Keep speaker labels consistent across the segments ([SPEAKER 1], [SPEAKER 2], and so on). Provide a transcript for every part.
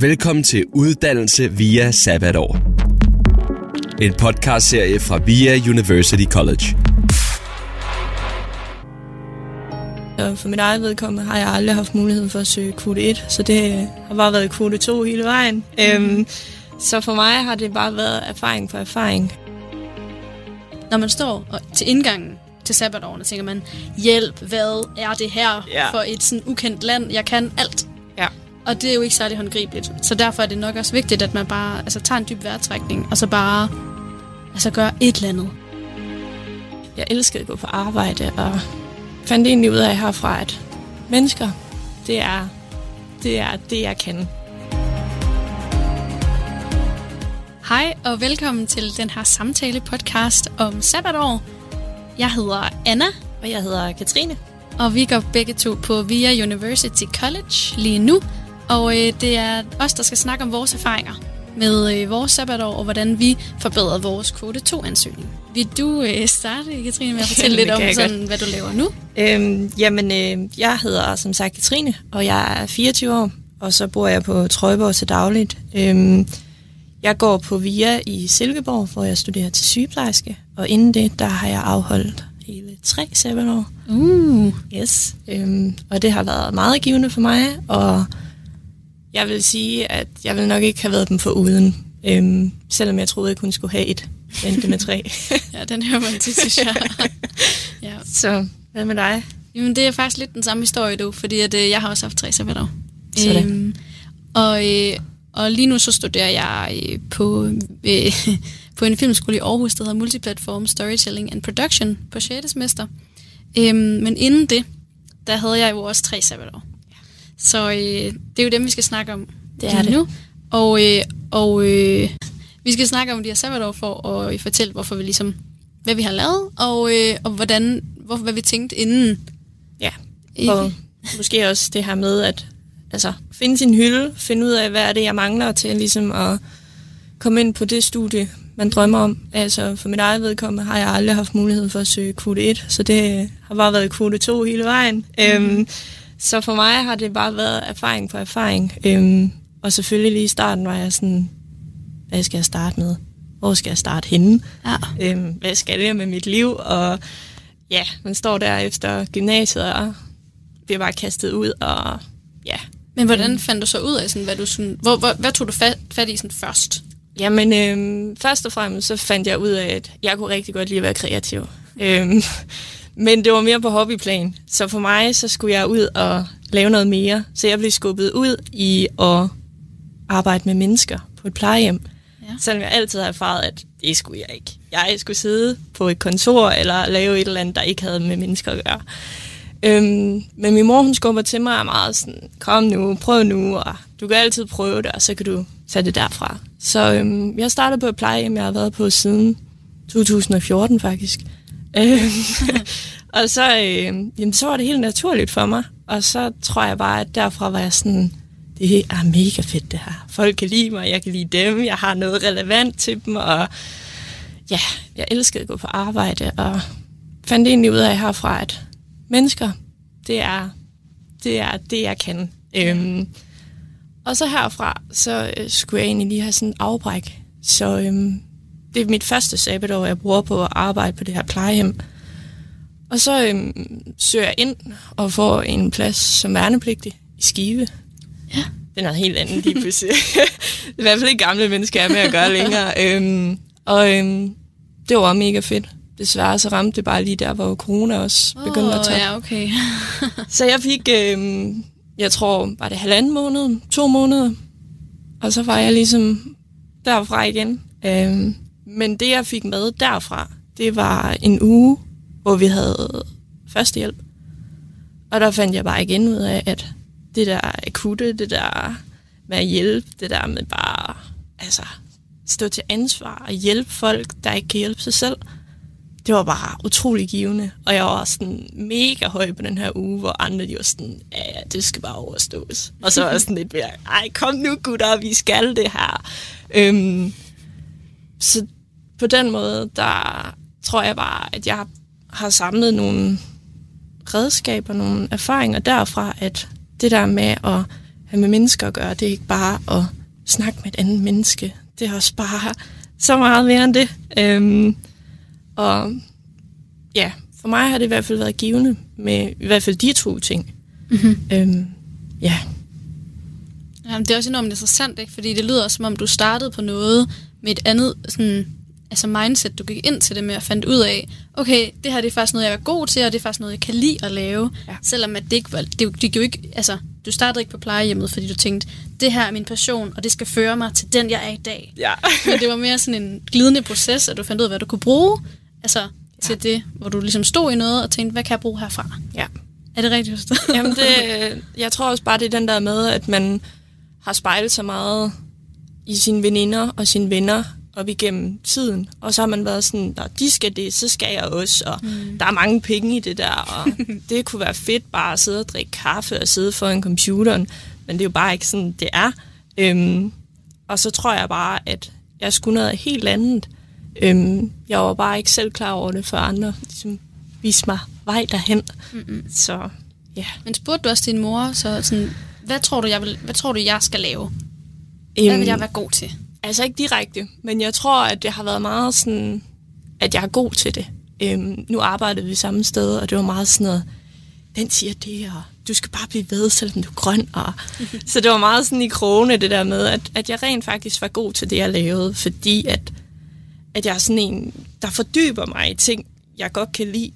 [SPEAKER 1] Velkommen til Uddannelse via Sabbatår. En podcastserie fra VIA University College.
[SPEAKER 2] Og for mit eget vedkommende har jeg aldrig haft mulighed for at søge kvote 1, så det har bare været kvote 2 hele vejen. Mm. Øhm, så for mig har det bare været erfaring for erfaring.
[SPEAKER 3] Når man står og, til indgangen til sabbatårene, tænker man, hjælp, hvad er det her
[SPEAKER 2] Ja.
[SPEAKER 3] for et sådan ukendt land? Jeg kan alt.
[SPEAKER 2] Ja.
[SPEAKER 3] Og det er jo ikke særlig håndgribeligt. Så derfor er det nok også vigtigt, at man bare altså, tager en dyb vejrtrækning, og så bare altså, gør et eller andet.
[SPEAKER 2] Jeg elskede at gå på arbejde, og fandt egentlig ud af herfra, at mennesker, det er det, er det jeg kan.
[SPEAKER 3] Hej og velkommen til den her samtale-podcast om sabbatår. Jeg hedder Anna,
[SPEAKER 2] Og jeg hedder Katrine.
[SPEAKER 3] og vi går begge to på VIA University College lige nu. Og øh, det er os, der skal snakke om vores erfaringer med øh, vores sabbatår, og hvordan vi forbedrer vores kvote 2-ansøgning. Vil du øh, starte, Katrine, med at fortælle lidt om, sådan, hvad du laver nu?
[SPEAKER 2] Øhm, jamen, øh, jeg hedder som sagt Katrine, og jeg er 24 år, og så bor jeg på Trøjborg til dagligt. Øhm, jeg går på VIA i Silkeborg, hvor jeg studerer til sygeplejerske, og inden det, der har jeg afholdt hele tre sabbatår.
[SPEAKER 3] Uh.
[SPEAKER 2] Yes. Øhm, og det har været meget givende for mig, og jeg vil sige, at jeg vil nok ikke have været dem for uden, øhm, selvom jeg troede, jeg kun skulle have et, men det med tre.
[SPEAKER 3] Ja, den hører man til, synes jeg. ja.
[SPEAKER 2] så hvad med dig?
[SPEAKER 3] Jamen, det er faktisk lidt den samme historie, du, fordi at, øh, jeg har også haft tre sabbatår.
[SPEAKER 2] Sådan.
[SPEAKER 3] og, øh, og lige nu så studerer jeg øh, på, øh, på en filmskole i Aarhus, der hedder Multiplatform Storytelling and Production på 6. semester. Øhm, men inden det, der havde jeg jo også tre sabbatår. Så øh, det er jo dem, vi skal snakke om
[SPEAKER 2] Det er
[SPEAKER 3] lige
[SPEAKER 2] det.
[SPEAKER 3] nu. Og, øh, og øh, vi skal snakke om de her sabbatår for at øh, fortælle, hvorfor vi ligesom, hvad vi har lavet, og, øh, og hvordan, hvor, hvad vi tænkte inden.
[SPEAKER 2] Ja, og måske også det her med at altså, finde sin hylde, finde ud af, hvad er det, jeg mangler til ligesom at komme ind på det studie, man drømmer om. Altså for mit eget vedkommende har jeg aldrig haft mulighed for at søge kvote 1, så det har bare været kvote 2 hele vejen. Mm. Øhm, så for mig har det bare været erfaring for erfaring. Øhm, og selvfølgelig lige i starten var jeg sådan, hvad skal jeg starte med? Hvor skal jeg starte henne?
[SPEAKER 3] Ja.
[SPEAKER 2] øhm, hvad skal jeg med mit liv? Og ja, man står der efter gymnasiet og bliver bare kastet ud, og ja.
[SPEAKER 3] Men hvordan fandt du så ud af, sådan, hvad, du sådan, hvor, hvor, hvad tog du fat, fat i sådan først?
[SPEAKER 2] Jamen, øhm, først og fremmest så fandt jeg ud af, at jeg kunne rigtig godt lide at være kreativ. Øhm, men det var mere på hobbyplan. Så for mig, så skulle jeg ud og lave noget mere. Så jeg blev skubbet ud i at arbejde med mennesker på et plejehjem.
[SPEAKER 3] Ja.
[SPEAKER 2] Selvom jeg altid har erfaret, at det skulle jeg ikke. Jeg skulle sidde på et kontor eller lave et eller andet, der ikke havde med mennesker at gøre. Øhm, men min mor, hun skubber til mig er meget sådan, kom nu, prøv nu, og du kan altid prøve det, og så kan du tage det derfra. Så øhm, jeg startede på et plejehjem, jeg har været på siden 2014 faktisk. Øhm, og så, øhm, jamen, så var det helt naturligt for mig, og så tror jeg bare, at derfra var jeg sådan, det er mega fedt det her. Folk kan lide mig, jeg kan lide dem, jeg har noget relevant til dem, og ja, jeg elskede at gå på arbejde, og fandt egentlig ud af herfra, at mennesker, det er det, er det jeg kan. Øhm, og så herfra, så øh, skulle jeg egentlig lige have sådan en afbræk. Så øhm, det er mit første sabbatår, jeg bruger på at arbejde på det her plejehjem. Og så øhm, søger jeg ind og får en plads som værnepligtig i Skive.
[SPEAKER 3] Ja.
[SPEAKER 2] Det er noget helt andet lige pludselig. det i hvert fald ikke gamle mennesker, jeg er med at gøre længere. Øhm, og øhm, det var mega fedt. Desværre så ramte det bare lige der, hvor corona også begyndte at tage.
[SPEAKER 3] ja, okay.
[SPEAKER 2] Så jeg fik, øh, jeg tror, var det halvanden måned, to måneder, og så var jeg ligesom derfra igen. Øh, men det, jeg fik med derfra, det var en uge, hvor vi havde førstehjælp. Og der fandt jeg bare igen ud af, at det der akutte, det der med at hjælpe, det der med bare altså, stå til ansvar og hjælpe folk, der ikke kan hjælpe sig selv, det var bare utrolig givende. Og jeg var sådan mega høj på den her uge, hvor andre de var sådan, ja, ja, det skal bare overstås. Og så var jeg sådan lidt mere, ej, kom nu gutter, vi skal det her. Øhm, så på den måde, der tror jeg bare, at jeg har samlet nogle redskaber, nogle erfaringer derfra, at det der med at have med mennesker at gøre, det er ikke bare at snakke med et andet menneske. Det er også bare så meget mere end det. Øhm, og ja, for mig har det i hvert fald været givende med i hvert fald de to ting. Mm-hmm. Øhm, ja.
[SPEAKER 3] Jamen, det er også enormt interessant, ikke? fordi det lyder som om, du startede på noget med et andet sådan, altså mindset, du gik ind til det med at fandt ud af, okay, det her det er faktisk noget, jeg er god til, og det er faktisk noget, jeg kan lide at lave. Ja. Selvom at det ikke var, det, det, jo ikke, altså, du startede ikke på plejehjemmet, fordi du tænkte, det her er min passion, og det skal føre mig til den, jeg er i dag.
[SPEAKER 2] Ja.
[SPEAKER 3] Men det var mere sådan en glidende proces, at du fandt ud af, hvad du kunne bruge altså, ja. til det, hvor du ligesom stod i noget og tænkte, hvad kan jeg bruge herfra?
[SPEAKER 2] Ja.
[SPEAKER 3] Er det rigtigt forstået?
[SPEAKER 2] Jamen, det, jeg tror også bare, det er den der med, at man har spejlet så meget i sine veninder og sine venner op igennem tiden. Og så har man været sådan, der, de skal det, så skal jeg også. Og mm. der er mange penge i det der. Og det kunne være fedt bare at sidde og drikke kaffe og sidde foran computeren. Men det er jo bare ikke sådan, det er. Øhm, og så tror jeg bare, at jeg skulle noget helt andet. Øhm, jeg var bare ikke selv klar over det, for andre ligesom viste mig vej derhen. Mm-hmm. Så ja.
[SPEAKER 3] Men spurgte du også din mor, så sådan, hvad tror du, jeg, vil, hvad tror du, jeg skal lave? Hvad vil jeg øhm, være god til?
[SPEAKER 2] Altså ikke direkte, men jeg tror, at det har været meget sådan, at jeg er god til det. Øhm, nu arbejdede vi samme sted, og det var meget sådan noget, den siger det, og du skal bare blive ved, selvom du er grøn. Og, så det var meget sådan i krone, det der med, at, at jeg rent faktisk var god til det, jeg lavede, fordi at, at jeg er sådan en, der fordyber mig i ting, jeg godt kan lide.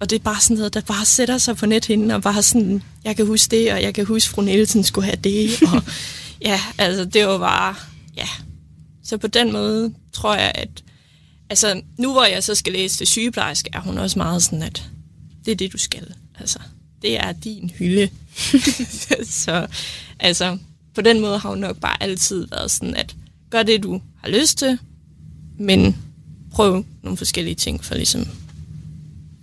[SPEAKER 2] Og det er bare sådan noget, der bare sætter sig på nethinden, og bare sådan, jeg kan huske det, og jeg kan huske, fru Nielsen skulle have det. Og ja, altså det var bare, ja, så på den måde tror jeg, at altså, nu hvor jeg så skal læse til sygeplejerske, er hun også meget sådan, at det er det, du skal. Altså, det er din hylde. så altså, på den måde har hun nok bare altid været sådan, at gør det, du har lyst til, men prøv nogle forskellige ting for ligesom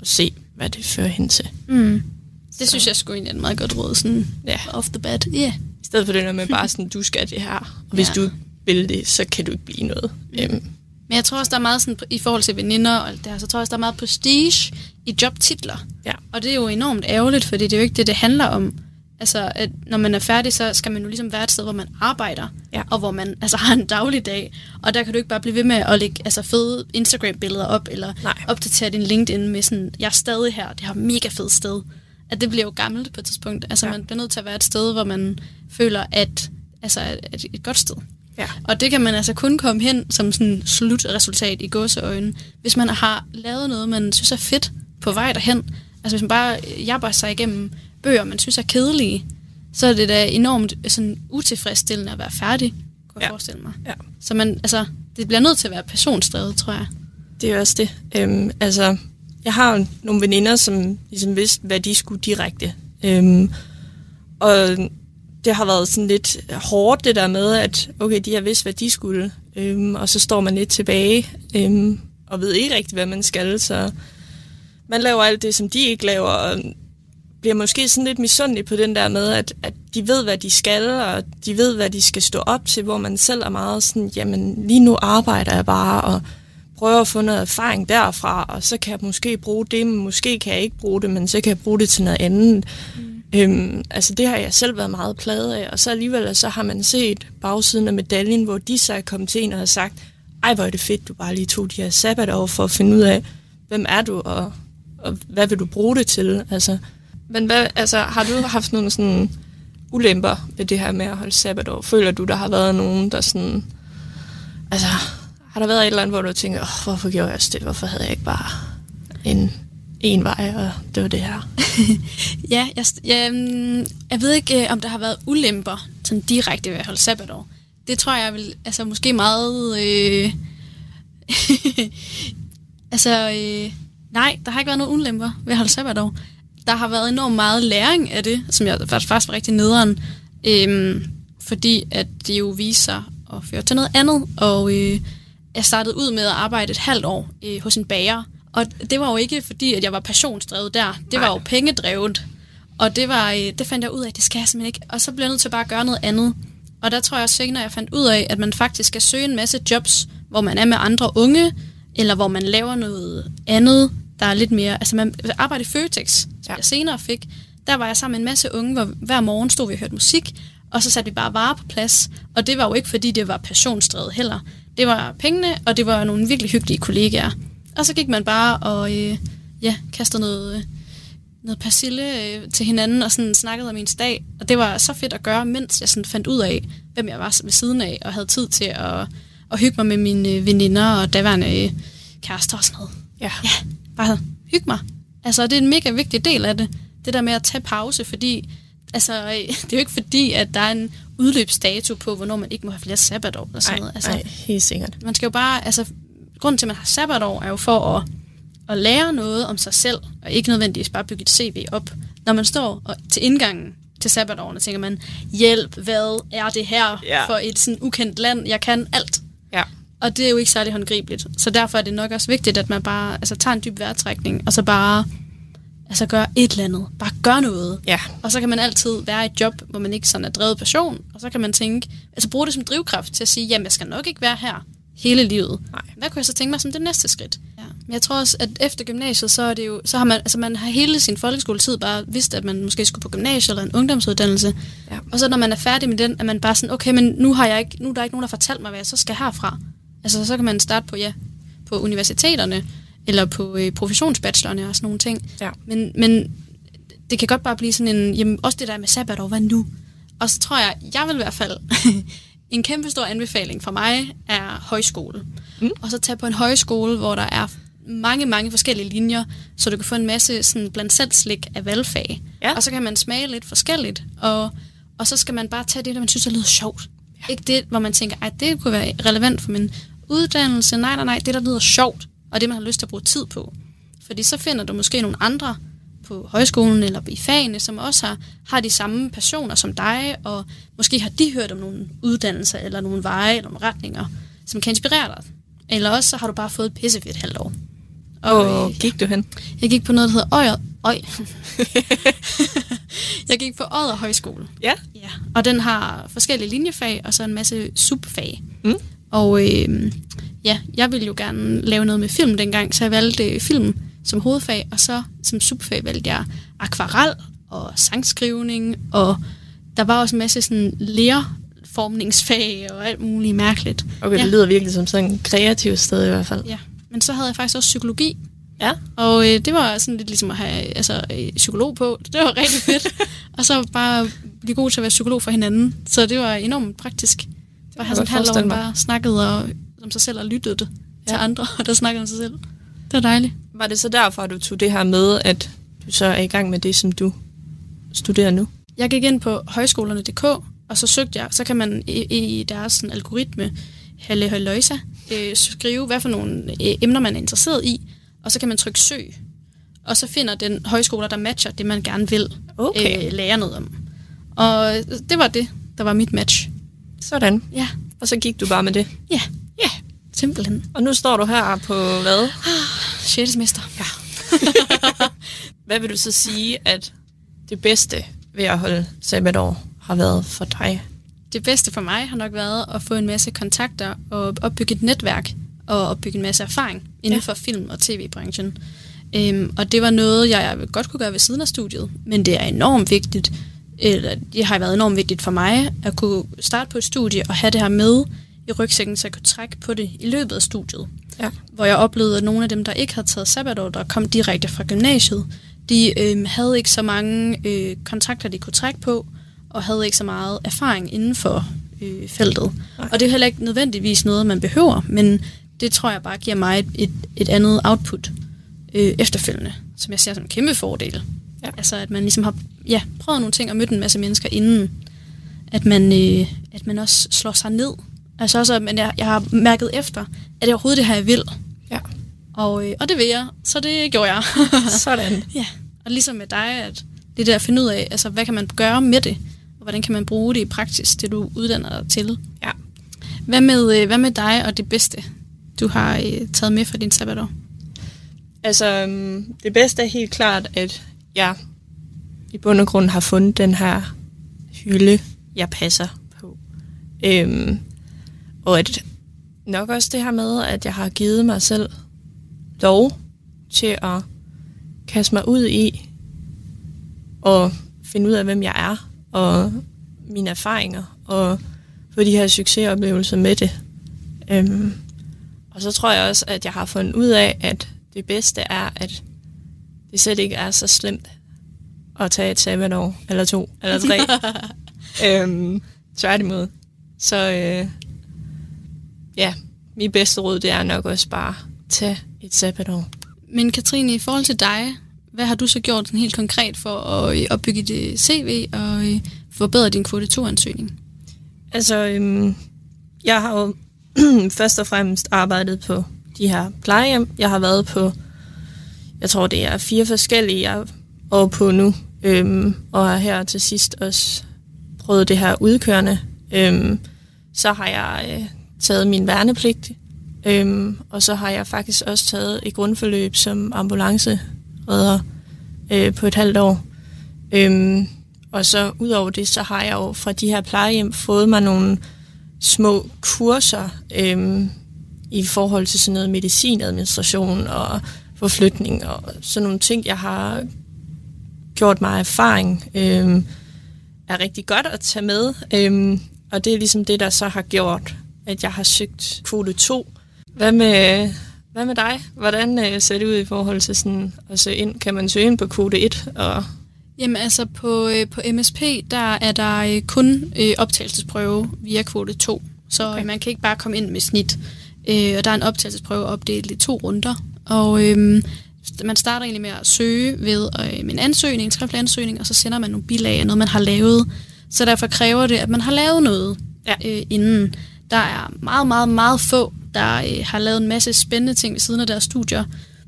[SPEAKER 2] at se, hvad det fører hen til.
[SPEAKER 3] Mm. Det synes jeg skulle egentlig er et meget godt råd, sådan ja. off the bat. Yeah.
[SPEAKER 2] I stedet for det der med bare sådan, du skal det her, og hvis ja. du vil det, så kan du ikke blive noget. Mm. Um.
[SPEAKER 3] Men jeg tror også, der er meget sådan, i forhold til veninder og alt det her, så tror jeg også, der er meget prestige i jobtitler.
[SPEAKER 2] Ja.
[SPEAKER 3] Og det er jo enormt ærgerligt, fordi det er jo ikke det, det handler om. Altså, at når man er færdig, så skal man jo ligesom være et sted, hvor man arbejder,
[SPEAKER 2] ja.
[SPEAKER 3] og hvor man altså, har en daglig dag. Og der kan du ikke bare blive ved med at lægge altså, fede Instagram-billeder op, eller
[SPEAKER 2] Nej.
[SPEAKER 3] opdatere din LinkedIn med sådan, jeg er stadig her, det har mega fedt sted. At det bliver jo gammelt på et tidspunkt. Altså, ja. man bliver nødt til at være et sted, hvor man føler, at altså, at et godt sted.
[SPEAKER 2] Ja.
[SPEAKER 3] Og det kan man altså kun komme hen som sådan slutresultat i gåseøjne, hvis man har lavet noget, man synes er fedt på vej derhen. Altså hvis man bare jabber sig igennem bøger, man synes er kedelige, så er det da enormt sådan, utilfredsstillende at være færdig, kunne jeg ja. forestille mig.
[SPEAKER 2] Ja.
[SPEAKER 3] Så man, altså, det bliver nødt til at være passionsdrevet, tror jeg.
[SPEAKER 2] Det er også det. Øhm, altså, jeg har nogle veninder, som ligesom vidste, hvad de skulle direkte. Øhm, og det har været sådan lidt hårdt, det der med, at okay, de har vidst, hvad de skulle, øhm, og så står man lidt tilbage øhm, og ved ikke rigtigt, hvad man skal, så man laver alt det, som de ikke laver, og bliver måske sådan lidt misundelig på den der med, at, at de ved, hvad de skal, og de ved, hvad de skal stå op til, hvor man selv er meget sådan, jamen lige nu arbejder jeg bare, og prøver at få noget erfaring derfra, og så kan jeg måske bruge det, men måske kan jeg ikke bruge det, men så kan jeg bruge det til noget andet. Mm. Øhm, altså det har jeg selv været meget pladet af, og så alligevel så har man set bagsiden af medaljen, hvor de så er kommet til en og har sagt, ej hvor er det fedt, du bare lige tog de her sabbatår for at finde ud af, hvem er du, og, og hvad vil du bruge det til? Altså, men hvad, altså, har du haft nogle sådan ulemper ved det her med at holde sabbatår? Føler du, der har været nogen, der sådan... Altså, har der været et eller andet, hvor du tænker, oh, hvorfor gjorde jeg det? Hvorfor havde jeg ikke bare en en vej, og det var det her.
[SPEAKER 3] ja, jeg, jeg, mm, jeg ved ikke, øh, om der har været ulemper sådan direkte ved at holde sabbatår. Det tror jeg vil, altså måske meget... Øh, altså, øh, nej, der har ikke været nogen ulemper ved at holde sabbatår. Der har været enormt meget læring af det, som jeg faktisk var rigtig nederen. Øh, fordi at det jo viser sig at føre til noget andet. Og øh, jeg startede ud med at arbejde et halvt år øh, hos en bager, og det var jo ikke fordi, at jeg var passionsdrevet der. Det var jo pengedrevet. Og det, var, øh, det fandt jeg ud af, det skal jeg simpelthen ikke. Og så blev jeg nødt til bare at gøre noget andet. Og der tror jeg også senere, jeg fandt ud af, at man faktisk skal søge en masse jobs, hvor man er med andre unge, eller hvor man laver noget andet, der er lidt mere... Altså, man arbejder i Føtex, som Ja. jeg senere fik. Der var jeg sammen med en masse unge, hvor hver morgen stod vi og hørte musik, og så satte vi bare varer på plads. Og det var jo ikke, fordi det var passionsdrevet heller. Det var pengene, og det var nogle virkelig hyggelige kollegaer. Og så gik man bare og øh, ja, kastede noget, øh, noget persille øh, til hinanden og sådan snakkede om ens dag. Og det var så fedt at gøre, mens jeg sådan fandt ud af, hvem jeg var ved siden af, og havde tid til at, at hygge mig med mine veninder og daværende øh, kærester og sådan noget.
[SPEAKER 2] Ja.
[SPEAKER 3] Ja, bare hygge mig. Altså, det er en mega vigtig del af det. Det der med at tage pause, fordi altså, øh, det er jo ikke fordi, at der er en udløbsdato på, hvornår man ikke må have flere sabbatår eller sådan
[SPEAKER 2] Ej,
[SPEAKER 3] noget. Altså,
[SPEAKER 2] ej, helt sikkert.
[SPEAKER 3] man skal jo bare, altså, grunden til, at man har sabbatår, er jo for at, at lære noget om sig selv, og ikke nødvendigvis bare bygge et CV op. Når man står og, til indgangen til sabbatårene, tænker man, hjælp, hvad er det her
[SPEAKER 2] Ja.
[SPEAKER 3] for et sådan ukendt land? Jeg kan alt. Og det er jo ikke særlig håndgribeligt. Så derfor er det nok også vigtigt, at man bare altså, tager en dyb vejrtrækning, og så bare altså, gør et eller andet. Bare gør noget.
[SPEAKER 2] Ja.
[SPEAKER 3] Og så kan man altid være i et job, hvor man ikke sådan er drevet passion, og så kan man tænke, altså bruge det som drivkraft til at sige, jamen jeg skal nok ikke være her hele livet.
[SPEAKER 2] Nej.
[SPEAKER 3] Hvad kunne jeg så tænke mig som det næste skridt? Ja. Men jeg tror også, at efter gymnasiet, så er det jo, så har man, altså man har hele sin folkeskoletid bare vidst, at man måske skulle på gymnasiet eller en ungdomsuddannelse.
[SPEAKER 2] Ja.
[SPEAKER 3] Og så når man er færdig med den, er man bare sådan, okay, men nu, har jeg ikke, nu er der ikke nogen, der har fortalt mig, hvad jeg så skal herfra. Altså så kan man starte på, ja, på universiteterne, eller på øh, professionsbachelorerne og sådan nogle ting.
[SPEAKER 2] Ja.
[SPEAKER 3] Men, men det kan godt bare blive sådan en, jamen også det der med sabbatår, hvad nu? Og så tror jeg, jeg vil i hvert fald, en kæmpe stor anbefaling for mig er højskole. Mm. Og så tage på en højskole, hvor der er mange, mange forskellige linjer, så du kan få en masse sådan blandt selv slik af valgfag.
[SPEAKER 2] Ja.
[SPEAKER 3] Og så kan man smage lidt forskelligt, og, og så skal man bare tage det, der man synes er lyder sjovt. Ja. Ikke det, hvor man tænker, at det kunne være relevant for min uddannelse. Nej, nej, nej, det der lyder sjovt, og det man har lyst til at bruge tid på. Fordi så finder du måske nogle andre på højskolen eller i fagene, som også har, har de samme passioner som dig, og måske har de hørt om nogle uddannelser, eller nogle veje, eller nogle retninger, som kan inspirere dig. Eller også så har du bare fået et pissefedt halvt år.
[SPEAKER 2] Og
[SPEAKER 3] øh,
[SPEAKER 2] oh, gik du hen?
[SPEAKER 3] jeg gik på noget, der hedder Øjer... Øj. jeg gik på Odder Højskole.
[SPEAKER 2] Ja.
[SPEAKER 3] Ja, og den har forskellige linjefag, og så en masse subfag.
[SPEAKER 2] Mm.
[SPEAKER 3] Og øh, ja, jeg ville jo gerne lave noget med film dengang, så jeg valgte film som hovedfag, og så som subfag valgte jeg akvarel og sangskrivning, og der var også en masse sådan lærformningsfag og alt muligt mærkeligt.
[SPEAKER 2] Okay,
[SPEAKER 3] ja,
[SPEAKER 2] det lyder virkelig som sådan et kreativt sted i hvert fald.
[SPEAKER 3] ja. Men så havde jeg faktisk også psykologi,
[SPEAKER 2] Ja.
[SPEAKER 3] og øh, det var sådan lidt ligesom at have altså, øh, psykolog på. Det var rigtig fedt. og så bare blive god til at være psykolog for hinanden. Så det var enormt praktisk. Bare
[SPEAKER 2] jeg
[SPEAKER 3] have sådan halvt år, bare snakkede og, om sig selv og lyttede det ja. til andre, der snakkede om sig selv. Det var dejligt.
[SPEAKER 2] Var det så derfor, at du tog det her med, at du så er i gang med det, som du studerer nu?
[SPEAKER 3] Jeg gik ind på højskolerne.dk, og så søgte jeg, så kan man i, i deres sådan, algoritme, Halle Højløjsa, øh, skrive, hvad for nogle øh, emner man er interesseret i, og så kan man trykke søg. Og så finder den højskoler, der matcher det, man gerne vil
[SPEAKER 2] Okay.
[SPEAKER 3] øh, lære noget om. Og det var det, der var mit match.
[SPEAKER 2] Sådan.
[SPEAKER 3] Ja,
[SPEAKER 2] Og så gik du bare med det.
[SPEAKER 3] ja,
[SPEAKER 2] Ja.
[SPEAKER 3] simpelthen.
[SPEAKER 2] Og nu står du her på hvad?
[SPEAKER 3] 6. semester. Ja.
[SPEAKER 2] Hvad vil du så sige, at det bedste ved at holde sabbatår har været for dig?
[SPEAKER 3] Det bedste for mig har nok været at få en masse kontakter og opbygge et netværk og opbygge en masse erfaring inden
[SPEAKER 2] Ja.
[SPEAKER 3] for film- og tv-branchen. Øhm, og det var noget, jeg godt kunne gøre ved siden af studiet, men det er enormt vigtigt, eller det har været enormt vigtigt for mig, at kunne starte på et studie og have det her med i rygsækken, så jeg kunne trække på det i løbet af studiet.
[SPEAKER 2] Ja.
[SPEAKER 3] Hvor jeg oplevede, at nogle af dem, der ikke havde taget sabbatår, der kom direkte fra gymnasiet, de øh, havde ikke så mange øh, kontakter, de kunne trække på, og havde ikke så meget erfaring inden for øh, feltet.
[SPEAKER 2] Nej.
[SPEAKER 3] Og det er heller ikke nødvendigvis noget, man behøver, men det tror jeg bare giver mig et, et, et andet output øh, efterfølgende, som jeg ser som en kæmpe fordel.
[SPEAKER 2] Ja.
[SPEAKER 3] Altså at man ligesom har ja, prøvet nogle ting og mødt en masse mennesker inden, at man, øh, at man også slår sig ned. Altså også, at man, jeg, jeg har mærket efter, at det overhovedet det her, jeg vil.
[SPEAKER 2] Ja.
[SPEAKER 3] Og, øh, og det vil jeg, så det gjorde jeg.
[SPEAKER 2] Sådan.
[SPEAKER 3] ja, og ligesom med dig, at det der at finde ud af, altså hvad kan man gøre med det, og hvordan kan man bruge det i praksis, det du uddanner dig til.
[SPEAKER 2] Ja.
[SPEAKER 3] Hvad med, øh, hvad med dig og det bedste, du har øh, taget med fra din sabbatår?
[SPEAKER 2] Altså, øhm, det bedste er helt klart, at jeg i bund og grund har fundet den her hylde, jeg passer på. Øhm, og at nok også det her med, at jeg har givet mig selv lov til at kaste mig ud i og finde ud af, hvem jeg er, og mine erfaringer, og få de her succesoplevelser med det. Øhm, og så tror jeg også, at jeg har fundet ud af, at det bedste er, at det slet ikke er så slemt at tage et sabbatår, eller to, eller tre. øhm, tværtimod. Så øh, ja, mit bedste råd, det er nok også bare tage et sabbatår.
[SPEAKER 3] Men Katrine, i forhold til dig, hvad har du så gjort sådan helt konkret for at øh, opbygge dit CV og øh, forbedre din kvote 2-ansøgning?
[SPEAKER 2] Altså, øhm, jeg har jo først og fremmest arbejdet på de her plejehjem. Jeg har været på, jeg tror det er fire forskellige, jeg er på nu. Øhm, og har her til sidst også prøvet det her udkørende. Øhm, så har jeg øh, taget min værnepligt, øhm, og så har jeg faktisk også taget et grundforløb som ambulanceredder øh, på et halvt år. Øhm, og så udover det, så har jeg jo fra de her plejehjem fået mig nogle små kurser øhm, i forhold til sådan noget medicinadministration og forflytning og sådan nogle ting, jeg har gjort mig erfaring, øhm, er rigtig godt at tage med. Øhm, og det er ligesom det, der så har gjort, at jeg har søgt kvote 2. Hvad med, hvad med dig? Hvordan øh, ser det ud i forhold til sådan at søge ind? Kan man søge ind på kvote 1 og
[SPEAKER 3] Jamen altså på, øh, på MSP, der er der øh, kun øh, optagelsesprøve via kvote 2. Så okay. man kan ikke bare komme ind med snit. Øh, og der er en optagelsesprøve opdelt i to runder. Og øh, man starter egentlig med at søge ved øh, en ansøgning, en skriftlig ansøgning, og så sender man nogle bilag af noget, man har lavet. Så derfor kræver det, at man har lavet noget ja. øh, inden. Der er meget, meget, meget få, der øh, har lavet en masse spændende ting ved siden af deres studier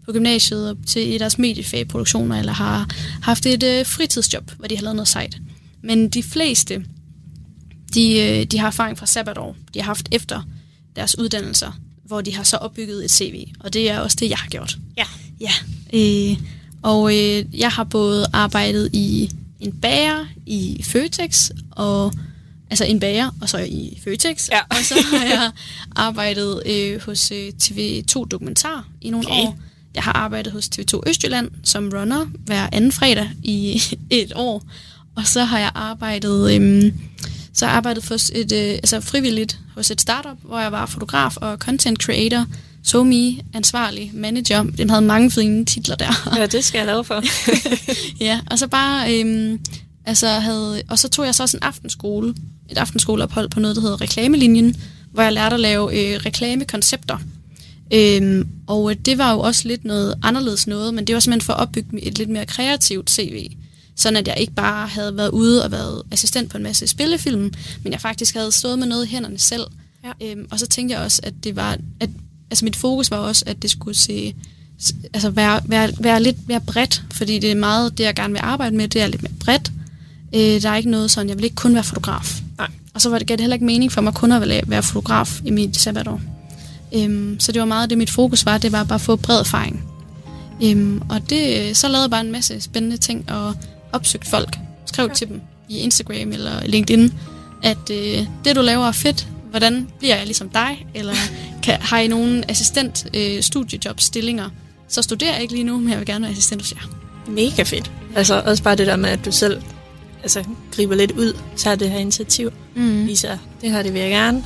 [SPEAKER 3] på gymnasiet og til deres mediefagproduktioner, eller har haft et øh, fritidsjob, hvor de har lavet noget sejt. Men de fleste, de, øh, de har erfaring fra sabbatår, de har haft efter deres uddannelser, hvor de har så opbygget et CV, og det er også det, jeg har gjort.
[SPEAKER 2] Ja.
[SPEAKER 3] Ja. Øh, og øh, jeg har både arbejdet i en bager i Føtex, og altså en bager, og så i Føtex.
[SPEAKER 2] Ja.
[SPEAKER 3] og så har jeg arbejdet øh, hos øh, TV2 Dokumentar i nogle okay. år. Jeg har arbejdet hos TV2 Østjylland som runner hver anden fredag i et år. Og så har jeg arbejdet, øhm, så jeg arbejdet for et, øh, altså frivilligt hos et startup, hvor jeg var fotograf og content creator, SoMe, ansvarlig manager. Den havde mange fine titler der.
[SPEAKER 2] Ja, det skal jeg lave for.
[SPEAKER 3] ja, og så bare, øhm, altså havde, og så tog jeg så også en aftenskole, et aftenskoleophold på noget, der hedder Reklamelinjen, hvor jeg lærte at lave øh, reklamekoncepter. Øhm, og det var jo også lidt noget anderledes noget, men det var simpelthen for at opbygge et lidt mere kreativt CV. Sådan at jeg ikke bare havde været ude og været assistent på en masse spillefilm, men jeg faktisk havde stået med noget i hænderne selv. Ja. Øhm, og så tænkte jeg også, at det var, at altså mit fokus var også, at det skulle se, altså være, være, være lidt mere bredt, fordi det er meget det, jeg gerne vil arbejde med, det er lidt mere bredt. Øh, der er ikke noget sådan, jeg vil ikke kun være fotograf.
[SPEAKER 2] Nej.
[SPEAKER 3] Og så var det, gav det heller ikke mening for mig kun at være fotograf i mit sabbatår. Øhm, så det var meget det, mit fokus var, det var bare at få bred erfaring. Øhm, og det, så lavede jeg bare en masse spændende ting og opsøgte folk. Skrev ja. til dem i Instagram eller LinkedIn, at øh, det du laver er fedt. Hvordan bliver jeg ligesom dig? Eller kan, har I nogen assistent øh, studiejobstillinger? Så studerer jeg ikke lige nu, men jeg vil gerne være assistent hos jer.
[SPEAKER 2] Mega fedt. Altså også bare det der med, at du selv altså, griber lidt ud, tager det her initiativ. Mm. Viser, det her det vil jeg gerne.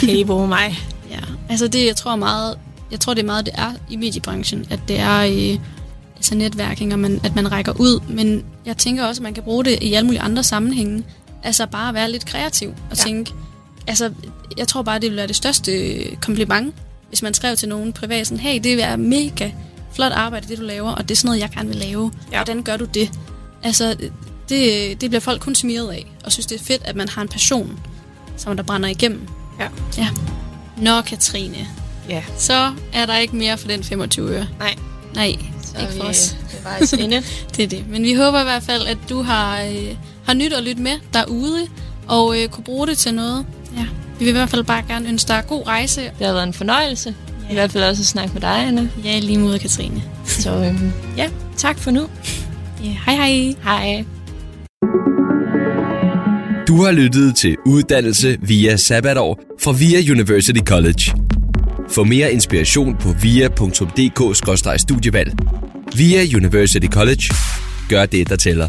[SPEAKER 2] Kan I bruge mig?
[SPEAKER 3] Ja, altså det, jeg tror meget, jeg tror det er meget, det er i mediebranchen, at det er i altså netværking, og man, at man rækker ud, men jeg tænker også, at man kan bruge det i alle mulige andre sammenhænge. Altså bare at være lidt kreativ og ja. tænke, altså jeg tror bare, det vil være det største kompliment, hvis man skrev til nogen privat, sådan, hey, det er mega flot arbejde, det du laver, og det er sådan noget, jeg gerne vil lave. Ja. Hvordan gør du det? Altså, det, det bliver folk kun smiret af, og synes, det er fedt, at man har en passion, som der brænder igennem.
[SPEAKER 2] Ja.
[SPEAKER 3] ja. Nå, Katrine.
[SPEAKER 2] Ja.
[SPEAKER 3] Så er der ikke mere for den 25 øre.
[SPEAKER 2] Nej.
[SPEAKER 3] Nej,
[SPEAKER 2] Så
[SPEAKER 3] ikke for
[SPEAKER 2] vi,
[SPEAKER 3] os.
[SPEAKER 2] Det var.
[SPEAKER 3] Det er det. Men vi håber i hvert fald, at du har, øh, har nyt at lytte med derude, og øh, kunne bruge det til noget. Ja. Vi vil i hvert fald bare gerne ønske dig god rejse.
[SPEAKER 2] Det har været en fornøjelse. Ja. I hvert fald også at snakke med dig, Anna.
[SPEAKER 3] Ja, lige mod Katrine.
[SPEAKER 2] Så øhm, ja, tak for nu.
[SPEAKER 3] Ja, hej hej.
[SPEAKER 2] Hej.
[SPEAKER 1] Du har lyttet til Uddannelse via Sabbatår fra VIA University College. Få mere inspiration på via.dk-studievalg. Via University College. Gør det, der tæller.